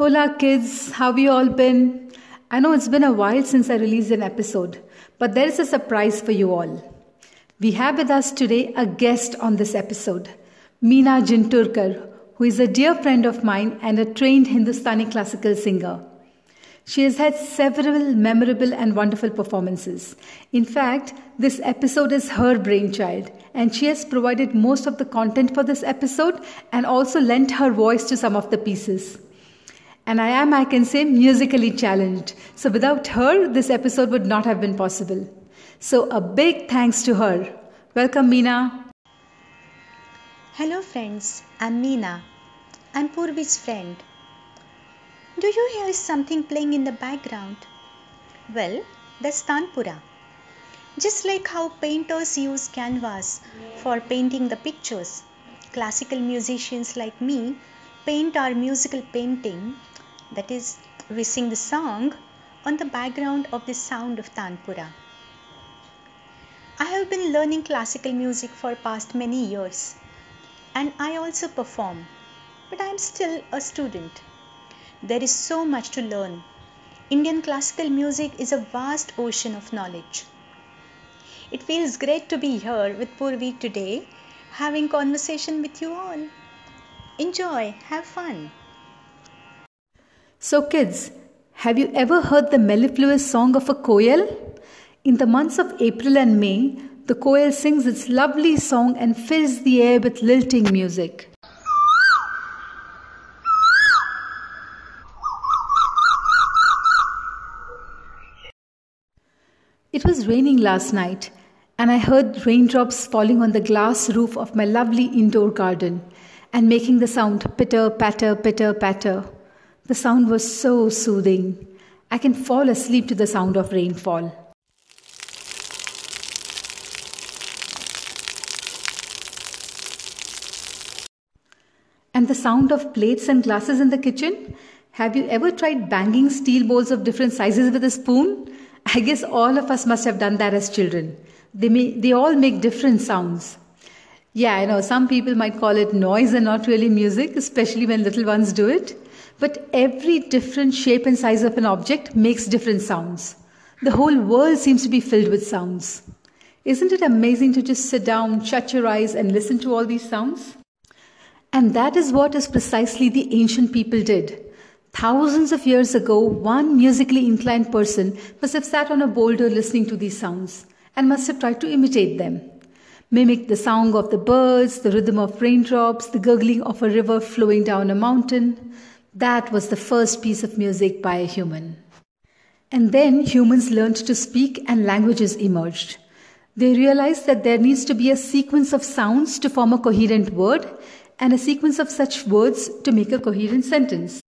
Hola, kids. How have you all been? I know it's been a while since I released an episode, but there is a surprise for you all. We have with us today a guest on this episode, Meena Jinturkar, who is a dear friend of mine and a trained Hindustani classical singer. She has had several memorable and wonderful performances. In fact, this episode is her brainchild, and she has provided most of the content for this episode and also lent her voice to some of the pieces. And I am, I can say, musically challenged. So without her, this episode would not have been possible. So a big thanks to her. Welcome, Meena. Hello, friends. I'm Meena. I'm Purvi's friend. Do you hear something playing in the background? Well, that's Tanpura. Just like how painters use canvas for painting the pictures, classical musicians like me paint our musical painting, that is, we sing the song on the background of the sound of Tanpura. I have been learning classical music for past many years and I also perform, but I am still a student. There is so much to learn. Indian classical music is a vast ocean of knowledge. It feels great to be here with Purvi today, having conversation with you all. Enjoy, have fun. So, kids, have you ever heard the mellifluous song of a koel? In the months of April and May, the koel sings its lovely song and fills the air with lilting music. It was raining last night, and I heard raindrops falling on the glass roof of my lovely indoor garden and making the sound pitter patter, pitter patter. The sound was so soothing. I can fall asleep to the sound of rainfall. And the sound of plates and glasses in the kitchen? Have you ever tried banging steel bowls of different sizes with a spoon? I guess all of us must have done that as children. They, may, they all make different sounds. Yeah, I know some people might call it noise and not really music, especially when little ones do it. But every different shape and size of an object makes different sounds. The whole world seems to be filled with sounds. Isn't it amazing to just sit down, shut your eyes, and listen to all these sounds? And that is what is precisely the ancient people did. Thousands of years ago, one musically inclined person must have sat on a boulder listening to these sounds and must have tried to imitate them. Mimic the song of the birds, the rhythm of raindrops, the gurgling of a river flowing down a mountain. That was the first piece of music by a human. And then humans learned to speak and languages emerged. They realized that there needs to be a sequence of sounds to form a coherent word and a sequence of such words to make a coherent sentence.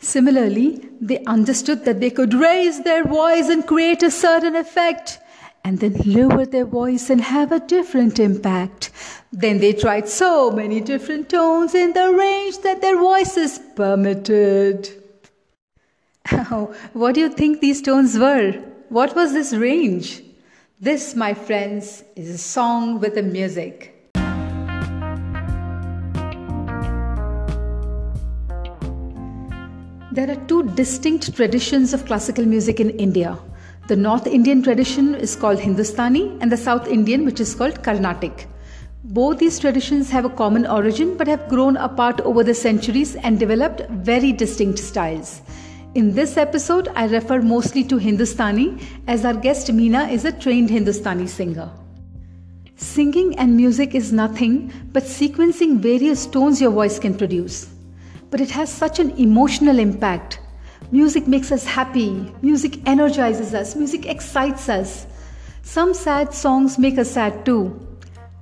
Similarly, they understood that they could raise their voice and create a certain effect, and then lower their voice and have a different impact. Then they tried so many different tones in the range that their voices permitted. Oh, what do you think these tones were? What was this range? This, my friends, is a song with a music. There are two distinct traditions of classical music in India. The North Indian tradition is called Hindustani, and the South Indian, which is called Carnatic. Both these traditions have a common origin but have grown apart over the centuries and developed very distinct styles. In this episode, I refer mostly to Hindustani as our guest Meena is a trained Hindustani singer. Singing and music is nothing but sequencing various tones your voice can produce but it has such an emotional impact. Music makes us happy, music energizes us, music excites us. Some sad songs make us sad too.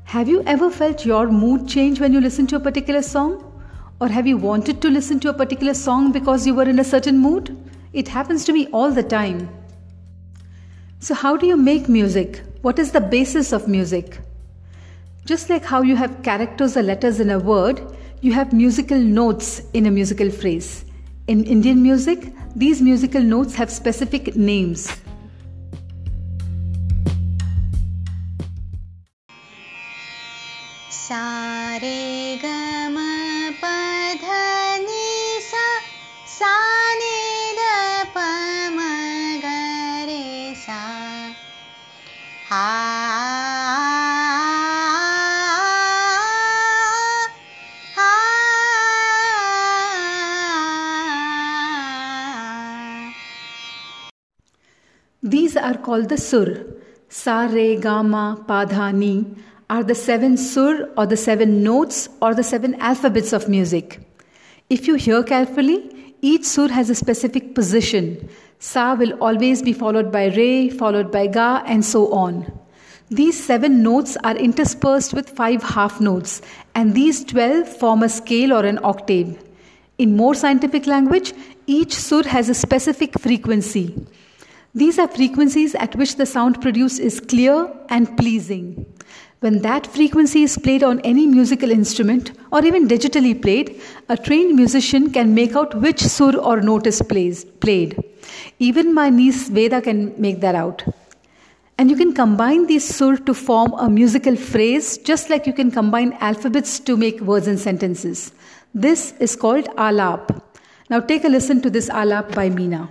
Have you ever felt your mood change when you listen to a particular song? Or have you wanted to listen to a particular song because you were in a certain mood? It happens to me all the time. So, how do you make music? What is the basis of music? Just like how you have characters or letters in a word, you have musical notes in a musical phrase. In Indian music, these musical notes have specific names. Are called the sur. Sa, re, ga, ma, pa, dha, ni are the seven sur or the seven notes or the seven alphabets of music. If you hear carefully, each sur has a specific position. Sa will always be followed by re, followed by ga, and so on. These seven notes are interspersed with five half notes, and these twelve form a scale or an octave. In more scientific language, each sur has a specific frequency. These are frequencies at which the sound produced is clear and pleasing. When that frequency is played on any musical instrument or even digitally played, a trained musician can make out which sur or note is plays, played. Even my niece Veda can make that out. And you can combine these sur to form a musical phrase just like you can combine alphabets to make words and sentences. This is called alap. Now take a listen to this alap by Meena.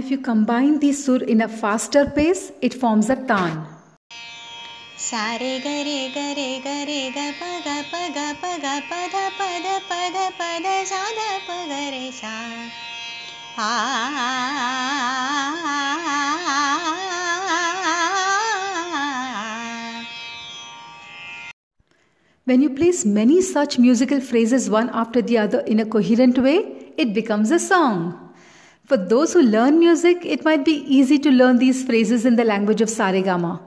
if you combine these sur in a faster pace, it forms a tan. सारे गरे गरे गरे ग प ग प ग प ग प ध प ध प ध प ध सा ध प ग रे सा आ When you place many such musical phrases one after the other in a coherent way, it becomes a song. For those who learn music, it might be easy to learn these phrases in the language of Saregama.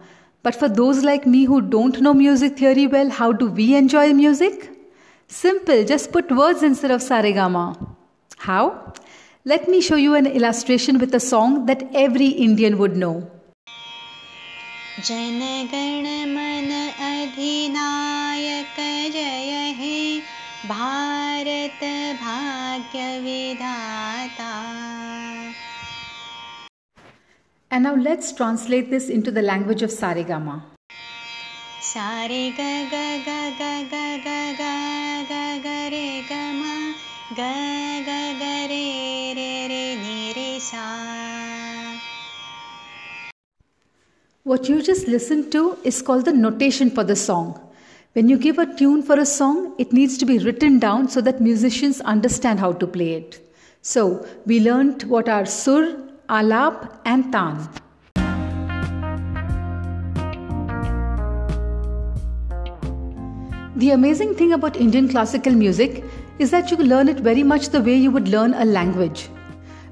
But for those like me who don't know music theory well, how do we enjoy music? Simple, just put words instead of Saregama. How? Let me show you an illustration with a song that every Indian would know. जनगण मन अधिनायक जय हे भारत भाग्य विधाता And now let's translate this into the language of Saregama. सारे ग ग ग ग ग ग ग ग ग रे ग म ग ग ग रे रे रे नि रे सा What you just listened to is called the notation for the song. When you give a tune for a song, it needs to be written down so that musicians understand how to play it. So, we learned what are sur, alap, and tan. The amazing thing about Indian classical music is that you learn it very much the way you would learn a language.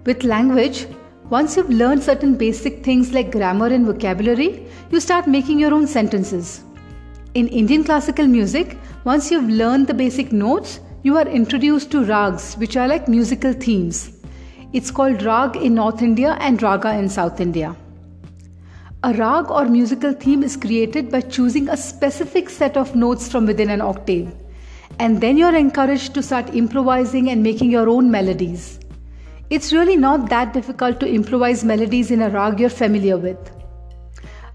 With language, once you've learned certain basic things like grammar and vocabulary, you start making your own sentences. In Indian classical music, once you've learned the basic notes, you are introduced to rags, which are like musical themes. It's called rag in North India and raga in South India. A rag or musical theme is created by choosing a specific set of notes from within an octave. And then you're encouraged to start improvising and making your own melodies. It's really not that difficult to improvise melodies in a rag you're familiar with.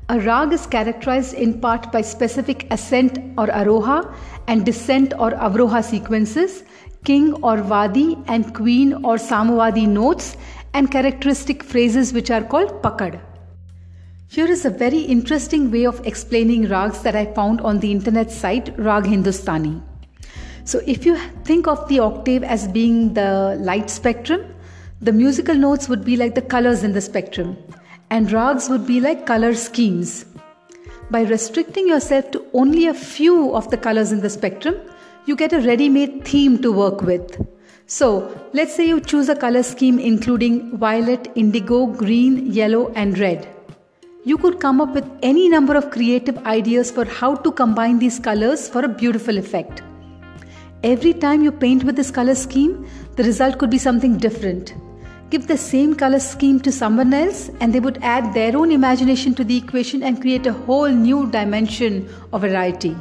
A rag is characterized in part by specific ascent or aroha and descent or avroha sequences, king or vadi and queen or samavadi notes, and characteristic phrases which are called pakad. Here is a very interesting way of explaining rags that I found on the internet site Rag Hindustani. So, if you think of the octave as being the light spectrum, the musical notes would be like the colors in the spectrum, and rags would be like color schemes. By restricting yourself to only a few of the colors in the spectrum, you get a ready made theme to work with. So, let's say you choose a color scheme including violet, indigo, green, yellow, and red. You could come up with any number of creative ideas for how to combine these colors for a beautiful effect. Every time you paint with this color scheme, the result could be something different. Give the same color scheme to someone else, and they would add their own imagination to the equation and create a whole new dimension of variety.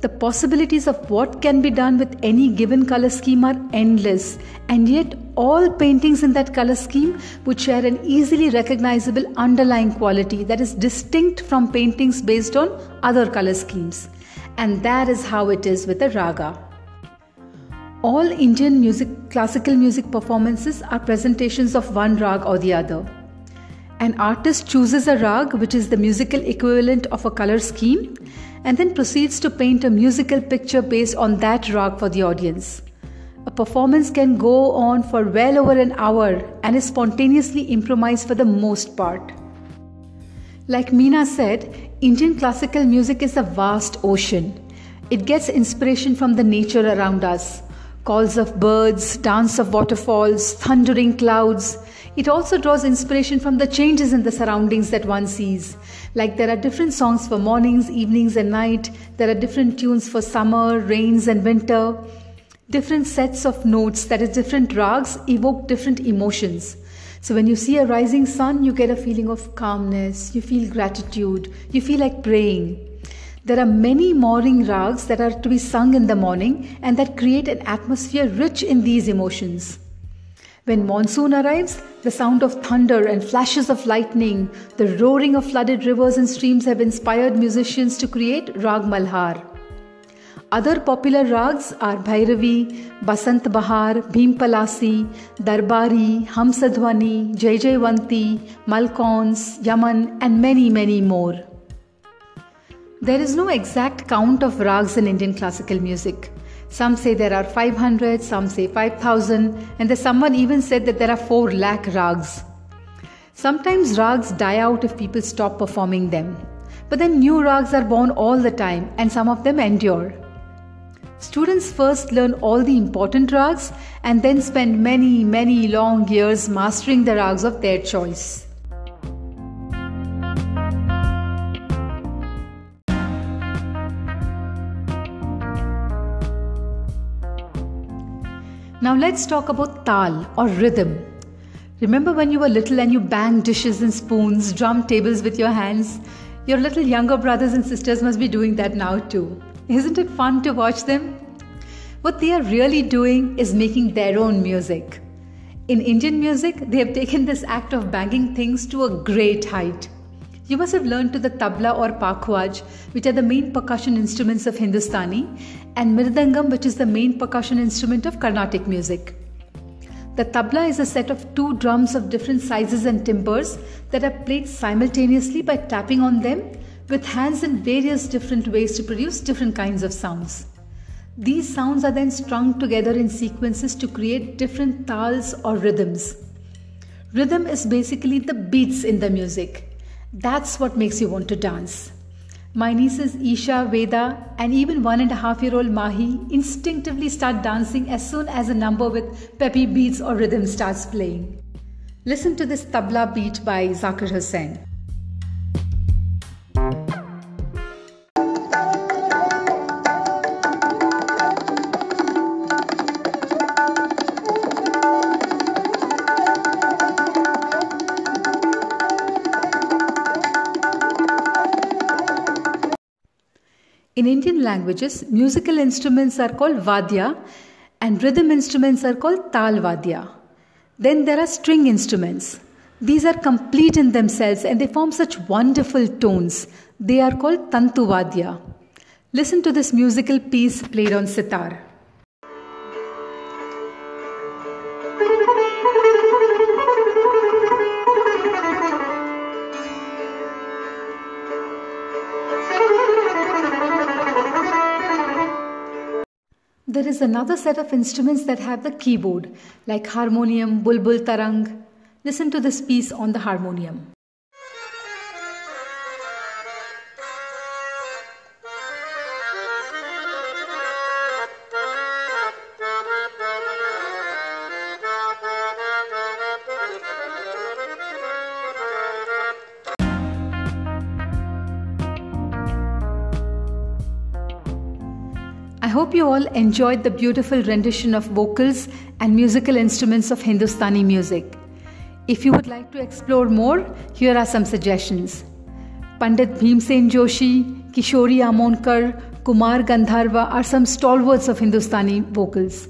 The possibilities of what can be done with any given color scheme are endless, and yet all paintings in that color scheme would share an easily recognizable underlying quality that is distinct from paintings based on other color schemes. And that is how it is with a raga. All Indian music, classical music performances are presentations of one rag or the other. An artist chooses a rag, which is the musical equivalent of a color scheme, and then proceeds to paint a musical picture based on that rag for the audience. A performance can go on for well over an hour and is spontaneously improvised for the most part. Like Meena said, Indian classical music is a vast ocean. It gets inspiration from the nature around us calls of birds, dance of waterfalls, thundering clouds. It also draws inspiration from the changes in the surroundings that one sees. Like there are different songs for mornings, evenings, and night, there are different tunes for summer, rains, and winter. Different sets of notes, that is, different rags, evoke different emotions. So when you see a rising sun, you get a feeling of calmness, you feel gratitude, you feel like praying. There are many morning rags that are to be sung in the morning and that create an atmosphere rich in these emotions. When monsoon arrives, the sound of thunder and flashes of lightning, the roaring of flooded rivers and streams have inspired musicians to create Rag Malhar. Other popular rags are Bhairavi, Basant Bahar, Bhim Palasi, Darbari, Hamsadhwani, Jai Jaivanti, Malkauns, Yaman, and many, many more. There is no exact count of rags in Indian classical music. Some say there are 500, some say 5000, and there's someone even said that there are 4 lakh rags. Sometimes rags die out if people stop performing them. But then new rags are born all the time, and some of them endure. Students first learn all the important rags and then spend many, many long years mastering the rags of their choice. Now let's talk about tal or rhythm. Remember when you were little and you banged dishes and spoons, drummed tables with your hands? Your little younger brothers and sisters must be doing that now too. Isn't it fun to watch them? What they are really doing is making their own music. In Indian music, they have taken this act of banging things to a great height. You must have learned to the tabla or pakhwaj, which are the main percussion instruments of Hindustani, and mridangam, which is the main percussion instrument of Carnatic music. The tabla is a set of two drums of different sizes and timbers that are played simultaneously by tapping on them with hands in various different ways to produce different kinds of sounds. These sounds are then strung together in sequences to create different tals or rhythms. Rhythm is basically the beats in the music. That's what makes you want to dance. My nieces Isha, Veda, and even one and a half year old Mahi instinctively start dancing as soon as a number with peppy beats or rhythm starts playing. Listen to this tabla beat by Zakir Hussain. Indian languages, musical instruments are called vadya and rhythm instruments are called tal vadya. Then there are string instruments. These are complete in themselves and they form such wonderful tones. They are called tantu vadya. Listen to this musical piece played on sitar. Is another set of instruments that have the keyboard, like harmonium, bulbul tarang. Listen to this piece on the harmonium. All enjoyed the beautiful rendition of vocals and musical instruments of Hindustani music. If you would like to explore more, here are some suggestions. Pandit Bhimsen Joshi, Kishori Amonkar, Kumar Gandharva are some stalwarts of Hindustani vocals.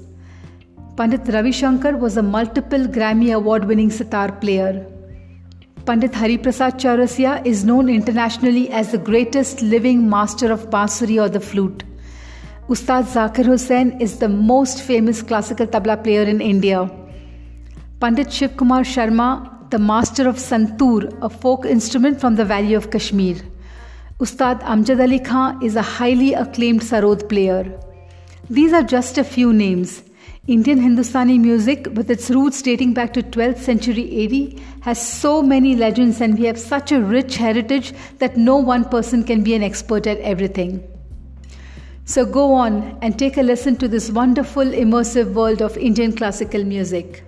Pandit Ravi Shankar was a multiple Grammy Award winning sitar player. Pandit Hariprasad Chaurasia is known internationally as the greatest living master of bansuri or the flute. Ustad Zakir Hussain is the most famous classical tabla player in India. Pandit Shiv Kumar Sharma, the master of santoor, a folk instrument from the Valley of Kashmir. Ustad Amjad Ali Khan is a highly acclaimed sarod player. These are just a few names. Indian Hindustani music, with its roots dating back to 12th century AD, has so many legends and we have such a rich heritage that no one person can be an expert at everything. So go on and take a listen to this wonderful immersive world of Indian classical music.